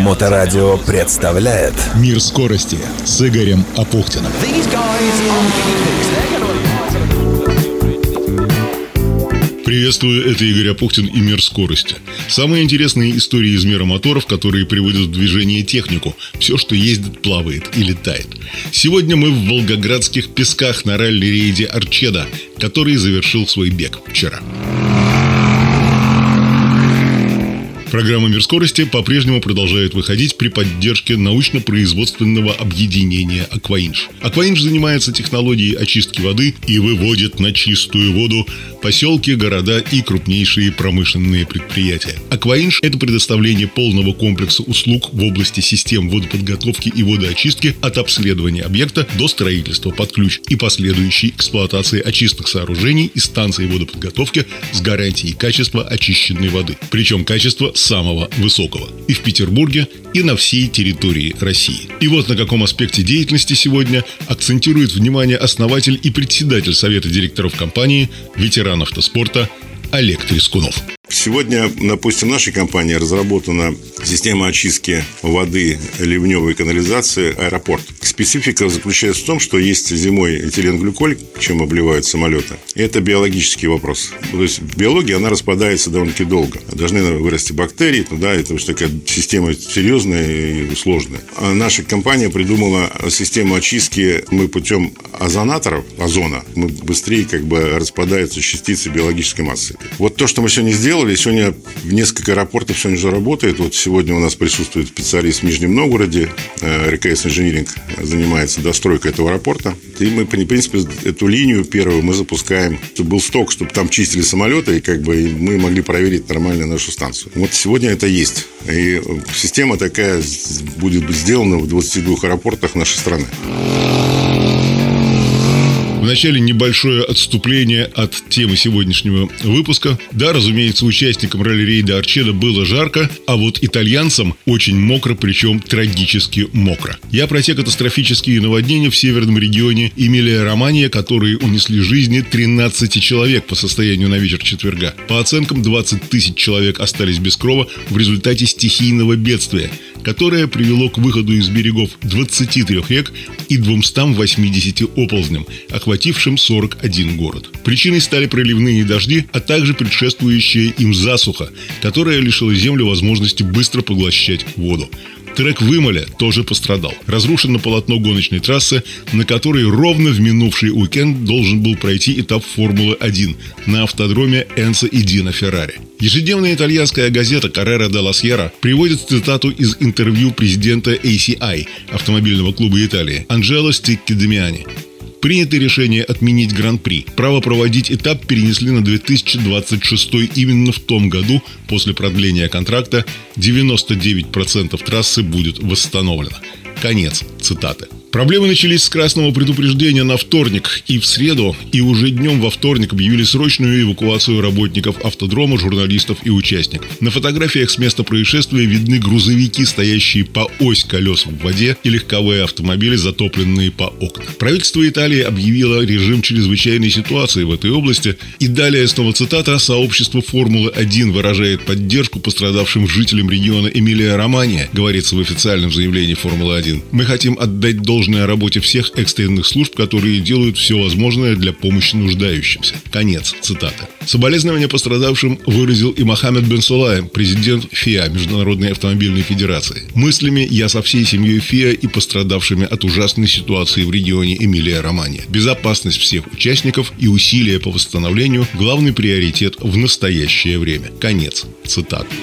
Моторадио представляет Мир скорости с Игорем Апухтиным. Приветствую, это Игорь Апухтин и «Мир скорости». Самые интересные истории из мира моторов, которые приводят в движение технику. Все, что ездит, плавает и летает. Сегодня мы в волгоградских песках на ралли-рейде «Арчеда», который завершил свой бег вчера. Программа «Мир скорости» по-прежнему продолжает выходить при поддержке научно-производственного объединения «Акваинж». «Акваинж» занимается технологией очистки воды и выводит на чистую воду поселки, города и крупнейшие промышленные предприятия. «Акваинж» — это предоставление полного комплекса услуг в области систем водоподготовки и водоочистки от обследования объекта до строительства под ключ и последующей эксплуатации очистных сооружений и станций водоподготовки с гарантией качества очищенной воды. Причем качество самого высокого. И в Петербурге, и на всей территории России. И вот на каком аспекте деятельности сегодня акцентирует внимание основатель и председатель Совета директоров компании, ветеран автоспорта Олег Трескунов. Сегодня, допустим, в нашей компании разработана система очистки воды ливневой канализации аэропорт. Специфика заключается в том, что есть зимой этиленглюколь, чем обливают самолеты. Это биологический вопрос. То есть в биологии она распадается довольно-таки долго. Должны вырасти бактерии, туда это уж такая система серьезная и сложная. А наша компания придумала систему очистки. Мы путем озонаторов, озона, мы быстрее как бы распадаются частицы биологической массы. Вот то, что мы сегодня сделали, сегодня в несколько аэропортов сегодня уже работает. Вот сегодня у нас присутствует специалист в Нижнем Новгороде, РКС Инжиниринг занимается достройкой этого аэропорта. И мы, в принципе, эту линию первую мы запускаем, чтобы был сток, чтобы там чистили самолеты, и как бы мы могли проверить нормально нашу станцию. Вот сегодня это есть. И система такая будет сделана в 22 аэропортах нашей страны. Вначале небольшое отступление от темы сегодняшнего выпуска. Да, разумеется, участникам ралли-рейда Арчеда было жарко, а вот итальянцам очень мокро, причем трагически мокро. Я про те катастрофические наводнения в северном регионе Эмилия-Романия, которые унесли жизни 13 человек по состоянию на вечер четверга. По оценкам, 20 тысяч человек остались без крова в результате стихийного бедствия, которое привело к выходу из берегов 23 рек и 280 оползням, охватив охватившим 41 город. Причиной стали проливные дожди, а также предшествующая им засуха, которая лишила землю возможности быстро поглощать воду. Трек Вымоля тоже пострадал. Разрушено полотно гоночной трассы, на которой ровно в минувший уикенд должен был пройти этап Формулы-1 на автодроме Энса и Дина Феррари. Ежедневная итальянская газета «Каррера де ла Сьерра» приводит цитату из интервью президента ACI, автомобильного клуба Италии, Анджело Стикки Демиани. Принято решение отменить Гран-при. Право проводить этап перенесли на 2026 именно в том году, после продления контракта, 99% трассы будет восстановлено. Конец цитаты. Проблемы начались с красного предупреждения на вторник и в среду, и уже днем во вторник объявили срочную эвакуацию работников автодрома, журналистов и участников. На фотографиях с места происшествия видны грузовики, стоящие по ось колес в воде, и легковые автомобили, затопленные по окна. Правительство Италии объявило режим чрезвычайной ситуации в этой области, и далее снова цитата «Сообщество Формулы-1 выражает поддержку пострадавшим жителям региона Эмилия-Романия», говорится в официальном заявлении Формулы-1. «Мы хотим отдать должное должное работе всех экстренных служб, которые делают все возможное для помощи нуждающимся. Конец цитаты. Соболезнования пострадавшим выразил и Мохаммед Бен Сулай, президент ФИА, Международной автомобильной федерации. Мыслями я со всей семьей ФИА и пострадавшими от ужасной ситуации в регионе Эмилия-Романия. Безопасность всех участников и усилия по восстановлению – главный приоритет в настоящее время. Конец цитаты.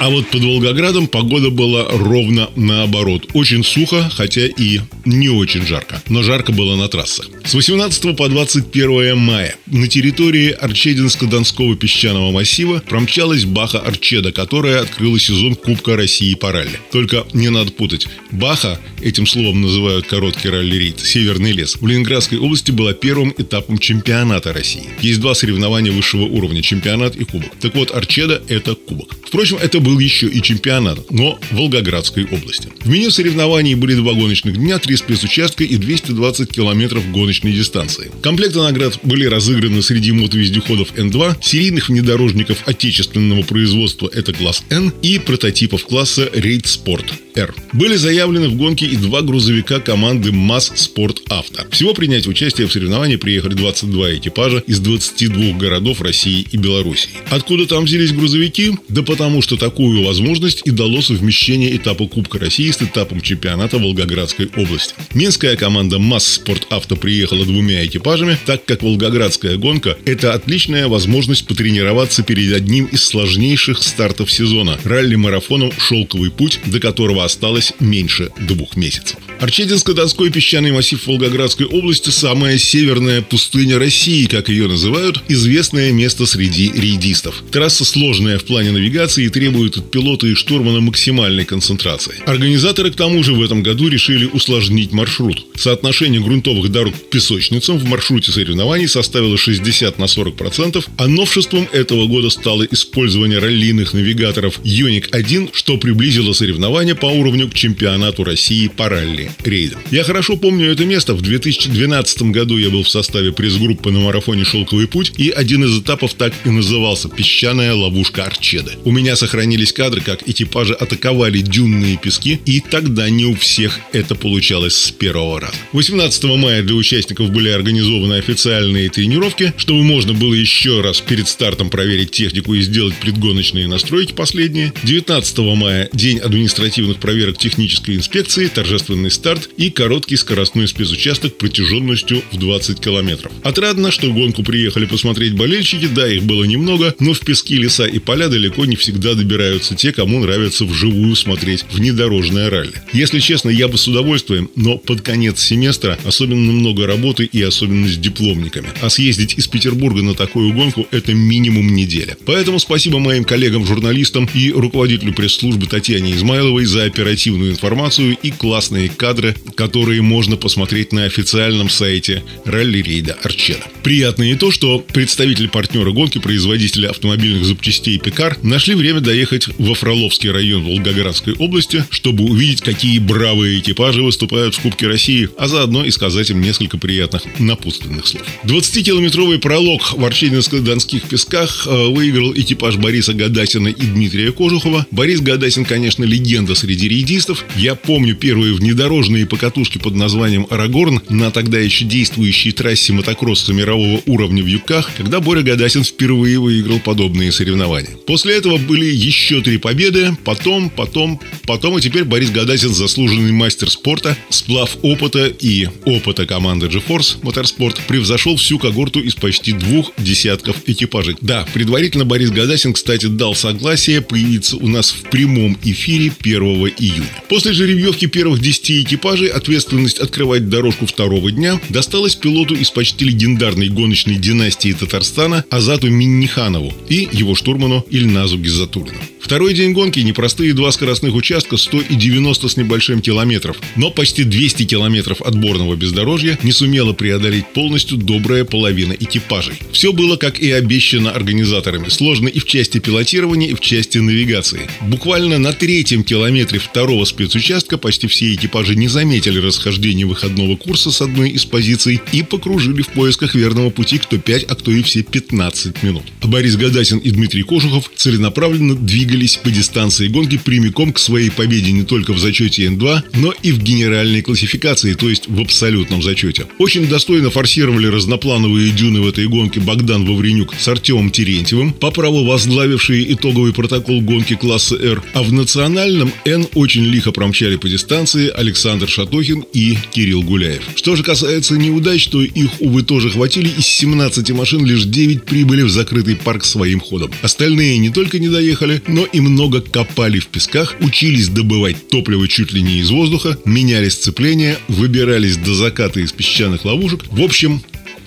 А вот под Волгоградом погода была ровно наоборот. Очень сухо, хотя и не очень жарко. Но жарко было на трассах. С 18 по 21 мая на территории Арчединско-Донского песчаного массива промчалась Баха Арчеда, которая открыла сезон Кубка России по ралли. Только не надо путать. Баха, этим словом называют короткий ралли-рейд, Северный лес, в Ленинградской области была первым этапом чемпионата России. Есть два соревнования высшего уровня – чемпионат и кубок. Так вот, Арчеда – это кубок. Впрочем, это был еще и чемпионат, но в Волгоградской области. В меню соревнований были два гоночных дня, три спецучастка и 220 километров гоночной дистанции. Комплекты наград были разыграны среди мотовездеходов Н2, серийных внедорожников отечественного производства это класс Н и прототипов класса Рейд Спорт R. Были заявлены в гонке и два грузовика команды МАЗ Спорт Авто. Всего принять участие в соревновании приехали 22 экипажа из 22 городов России и Белоруссии. Откуда там взялись грузовики? Да потому что такую возможность и дало совмещение этапа Кубка России с этапом чемпионата Волгоградской области. Минская команда МАЗ Спорт Авто приехала двумя экипажами, так как Волгоградская гонка – это отличная возможность потренироваться перед одним из сложнейших стартов сезона – ралли-марафоном «Шелковый путь», до которого осталось меньше двух месяцев. Арчединско-Донской песчаный массив Волгоградской области – самая северная пустыня России, как ее называют, известное место среди рейдистов. Трасса сложная в плане навигации и требует от пилота и штурмана максимальной концентрации. Организаторы к тому же в этом году решили усложнить маршрут. Соотношение грунтовых дорог к песочницам в маршруте соревнований составило 60 на 40%, а новшеством этого года стало использование раллийных навигаторов Юник-1, что приблизило соревнования по уровню к чемпионату России по ралли рейдам. Я хорошо помню это место. В 2012 году я был в составе пресс-группы на марафоне «Шелковый путь», и один из этапов так и назывался «Песчаная ловушка Арчеды». У меня сохранились кадры, как экипажи атаковали дюнные пески, и тогда не у всех это получалось с первого раза. 18 мая для участников были организованы официальные тренировки, чтобы можно было еще раз перед стартом проверить технику и сделать предгоночные настройки последние. 19 мая – день административных проверок технической инспекции, торжественный старт и короткий скоростной спецучасток протяженностью в 20 километров. Отрадно, что гонку приехали посмотреть болельщики, да, их было немного, но в пески, леса и поля далеко не всегда добираются те, кому нравится вживую смотреть внедорожное ралли. Если честно, я бы с удовольствием, но под конец семестра особенно много работы и особенно с дипломниками. А съездить из Петербурга на такую гонку – это минимум неделя. Поэтому спасибо моим коллегам-журналистам и руководителю пресс-службы Татьяне Измайловой за оперативную информацию и классные кадры, которые можно посмотреть на официальном сайте ралли-рейда Арчена. Приятно и то, что представители партнера гонки, производителя автомобильных запчастей Пекар, нашли время доехать во Фроловский район Волгоградской области, чтобы увидеть, какие бравые экипажи выступают в Кубке России, а заодно и сказать им несколько приятных напутственных слов. 20-километровый пролог в Арчединско-Донских песках э, выиграл экипаж Бориса Гадасина и Дмитрия Кожухова. Борис Гадасин, конечно, легенда среди рейдистов. Я помню первые внедорожные покатушки под названием «Арагорн» на тогда еще действующей трассе мотокросса мирового уровня в Юках, когда Боря Гадасин впервые выиграл подобные соревнования. После этого были еще три победы, потом, потом, потом и теперь Борис Гадасин заслуженный мастер спорта, сплав опыта и опыта команды GeForce Motorsport превзошел всю когорту из почти двух десятков экипажей. Да, предварительно Борис Гадасин, кстати, дал согласие появиться у нас в прямом эфире 1 июня. После жеребьевки первых 10 экипажей ответственность открывать дорожку второго дня досталась пилоту из почти легендарной гоночной династии Татарстана Азату Минниханову и его штурману Ильназу Гизатулину. Второй день гонки – непростые два скоростных участка 100 и 90 с небольшим километров, но почти 200 километров отборного бездорожья не сумела преодолеть полностью добрая половина экипажей. Все было, как и обещано организаторами, сложно и в части пилотирования, и в части навигации. Буквально на третьем километре второго спецучастка почти все экипажи не заметили расхождения выходного курса с одной из позиций и покружили в поисках верного пути кто 5, а кто и все 15 минут. Борис Гадасин и Дмитрий Кожухов целенаправленно двигались по дистанции гонки прямиком к своей победе не только в зачете Н2, но и в генеральной классификации, то есть в абсолютном зачете. Очень достойно форсировали разноплановые дюны в этой гонке Богдан Вавренюк с Артемом Терентьевым, по праву возглавившие итоговый протокол гонки класса R, а в национальном Н очень лихо промчали по дистанции Александр Шатохин и Кирилл Гуляев. Что же касается неудач, то их, увы, тоже хватили. Из 17 машин лишь 9 прибыли в закрытый парк своим ходом. Остальные не только не доехали, но и много копали в песках, учились добывать топливо чуть ли не из воздуха, меняли сцепление, выбирались до заката из песчаных ловушек. В общем,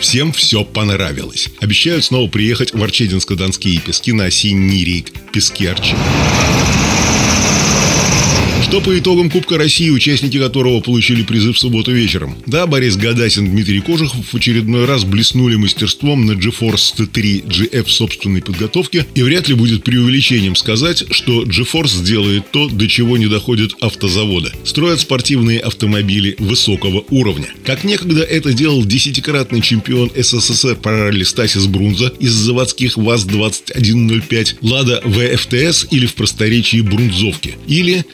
Всем все понравилось. Обещают снова приехать в Арчединско-Донские пески на осенний рейд «Пески Арчи». Что по итогам Кубка России, участники которого получили призы в субботу вечером? Да, Борис Гадасин, Дмитрий Кожухов в очередной раз блеснули мастерством на GeForce T3 GF собственной подготовки, и вряд ли будет преувеличением сказать, что GeForce сделает то, до чего не доходят автозаводы. Строят спортивные автомобили высокого уровня. Как некогда это делал десятикратный чемпион СССР по ралли Стасис Брунза из заводских ВАЗ-2105, Лада ВФТС или в просторечии Брунзовки. Или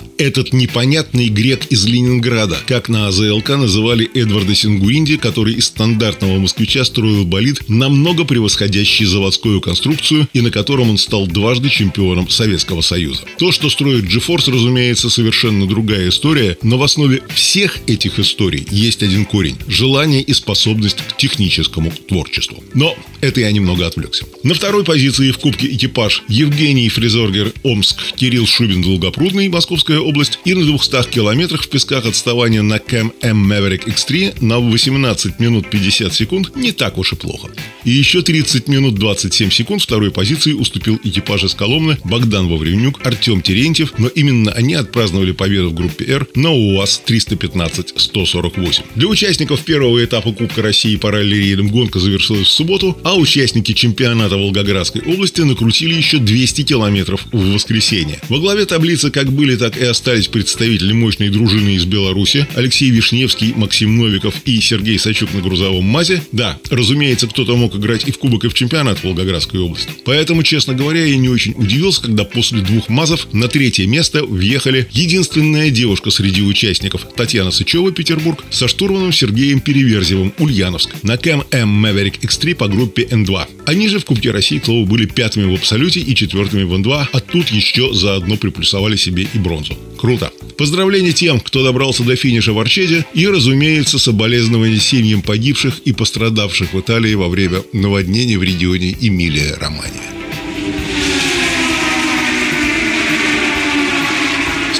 этот непонятный грек из Ленинграда, как на АЗЛК называли Эдварда Сингуринди, который из стандартного москвича строил болид, намного превосходящий заводскую конструкцию и на котором он стал дважды чемпионом Советского Союза. То, что строит G-Force, разумеется, совершенно другая история, но в основе всех этих историй есть один корень – желание и способность к техническому творчеству. Но это я немного отвлекся. На второй позиции в Кубке экипаж Евгений Фризоргер Омск, Кирилл Шубин Долгопрудный, Московская область и на 200 километрах в песках отставание на Can-Am Maverick X3 на 18 минут 50 секунд не так уж и плохо. И еще 30 минут 27 секунд второй позиции уступил экипаж из Коломны Богдан Вавренюк, Артем Терентьев, но именно они отпраздновали победу в группе R на УАЗ 315-148. Для участников первого этапа Кубка России по ралли-рейдам гонка завершилась в субботу, а участники чемпионата Волгоградской области накрутили еще 200 километров в воскресенье. Во главе таблицы как были, так и остались представители мощной дружины из Беларуси Алексей Вишневский, Максим Новиков и Сергей Сачук на грузовом МАЗе. Да, разумеется, кто-то мог играть и в Кубок, и в чемпионат Волгоградской области. Поэтому, честно говоря, я не очень удивился, когда после двух МАЗов на третье место въехали единственная девушка среди участников Татьяна Сычева, Петербург, со штурманом Сергеем Переверзевым, Ульяновск, на Кэм М Maverick X3 по группе N2. Они же в Кубке России, к слову, были пятыми в абсолюте и четвертыми в N2, а тут еще заодно приплюсовали себе и бронзу. Круто. Поздравления тем, кто добрался до финиша в Арчеде и, разумеется, соболезнования семьям погибших и пострадавших в Италии во время наводнений в регионе Эмилия-Романия.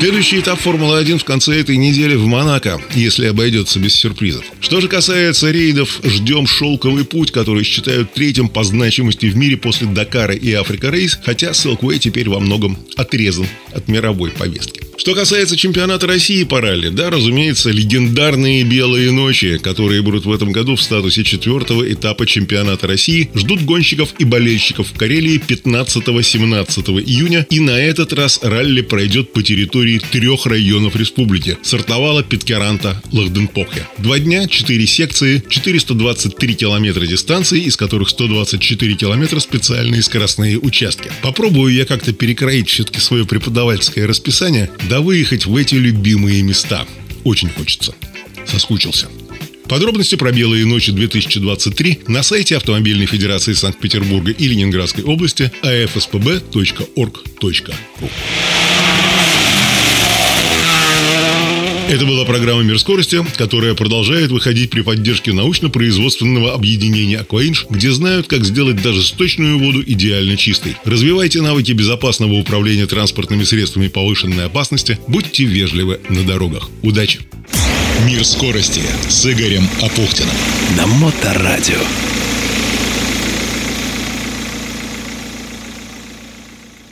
Следующий этап Формулы-1 в конце этой недели в Монако, если обойдется без сюрпризов. Что же касается рейдов, ждем шелковый путь, который считают третьим по значимости в мире после Дакара и Африка Рейс, хотя Silkway теперь во многом отрезан от мировой повестки. Что касается чемпионата России по ралли, да, разумеется, легендарные белые ночи, которые будут в этом году в статусе четвертого этапа чемпионата России, ждут гонщиков и болельщиков в Карелии 15-17 июня. И на этот раз ралли пройдет по территории трех районов республики – Сартовала, Питкеранта, Лахденпохе. Два дня, четыре секции, 423 километра дистанции, из которых 124 километра специальные скоростные участки. Попробую я как-то перекроить все-таки свое преподавательское расписание, да выехать в эти любимые места. Очень хочется. Соскучился. Подробности про «Белые ночи 2023» на сайте Автомобильной Федерации Санкт-Петербурга и Ленинградской области afspb.org.ru Это была программа «Мир скорости», которая продолжает выходить при поддержке научно-производственного объединения «Акваинж», где знают, как сделать даже сточную воду идеально чистой. Развивайте навыки безопасного управления транспортными средствами повышенной опасности, будьте вежливы на дорогах. Удачи! «Мир скорости» с Игорем Апухтиным. На Моторадио.